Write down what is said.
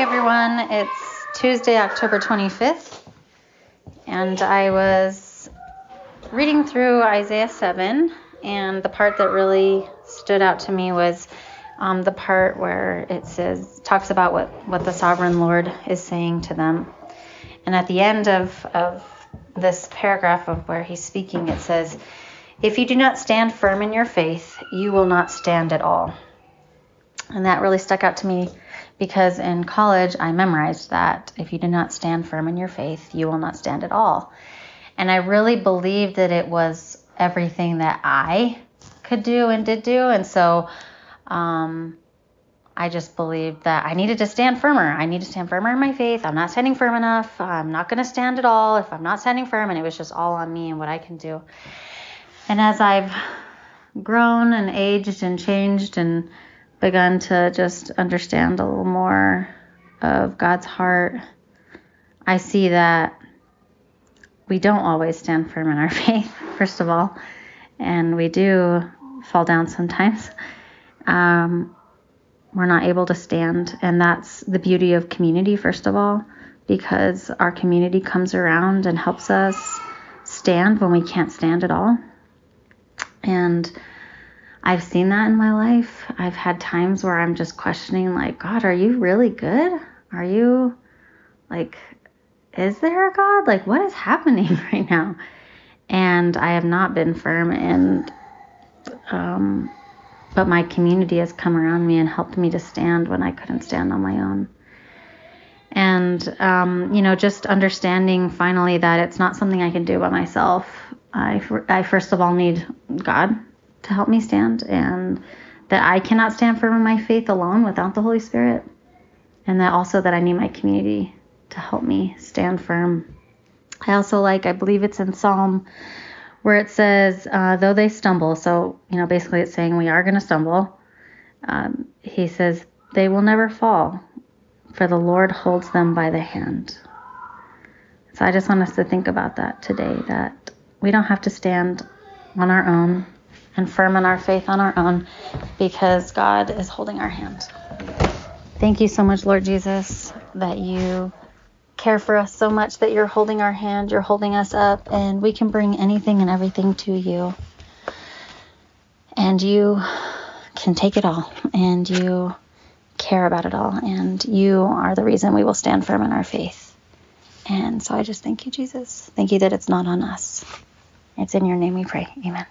Everyone, it's Tuesday, October 25th, and I was reading through Isaiah 7, and the part that really stood out to me was um, the part where it says, talks about what, what the sovereign Lord is saying to them. And at the end of, of this paragraph of where he's speaking, it says, If you do not stand firm in your faith, you will not stand at all. And that really stuck out to me because in college I memorized that if you do not stand firm in your faith, you will not stand at all. And I really believed that it was everything that I could do and did do. And so um, I just believed that I needed to stand firmer. I need to stand firmer in my faith. I'm not standing firm enough. I'm not going to stand at all if I'm not standing firm. And it was just all on me and what I can do. And as I've grown and aged and changed and begun to just understand a little more of God's heart, I see that we don't always stand firm in our faith, first of all, and we do fall down sometimes. Um, we're not able to stand, and that's the beauty of community, first of all, because our community comes around and helps us stand when we can't stand at all. And I've seen that in my life. I've had times where I'm just questioning, like, God, are you really good? Are you, like, is there a God? Like, what is happening right now? And I have not been firm, and, um, but my community has come around me and helped me to stand when I couldn't stand on my own. And, um, you know, just understanding finally that it's not something I can do by myself. I, I first of all need God to help me stand, and that I cannot stand firm in my faith alone without the Holy Spirit, and that also that I need my community to help me stand firm. I also like, I believe it's in Psalm where it says, uh, though they stumble, so, you know, basically it's saying we are going to stumble. Um, he says, they will never fall, for the Lord holds them by the hand. So I just want us to think about that today that we don't have to stand on our own and firm in our faith on our own because God is holding our hand. Thank you so much, Lord Jesus, that you care for us so much that you're holding our hand, you're holding us up, and we can bring anything and everything to you. And you can take it all, and you care about it all, and you are the reason we will stand firm in our faith. And so I just thank you, Jesus. Thank you that it's not on us. It's in your name we pray. Amen.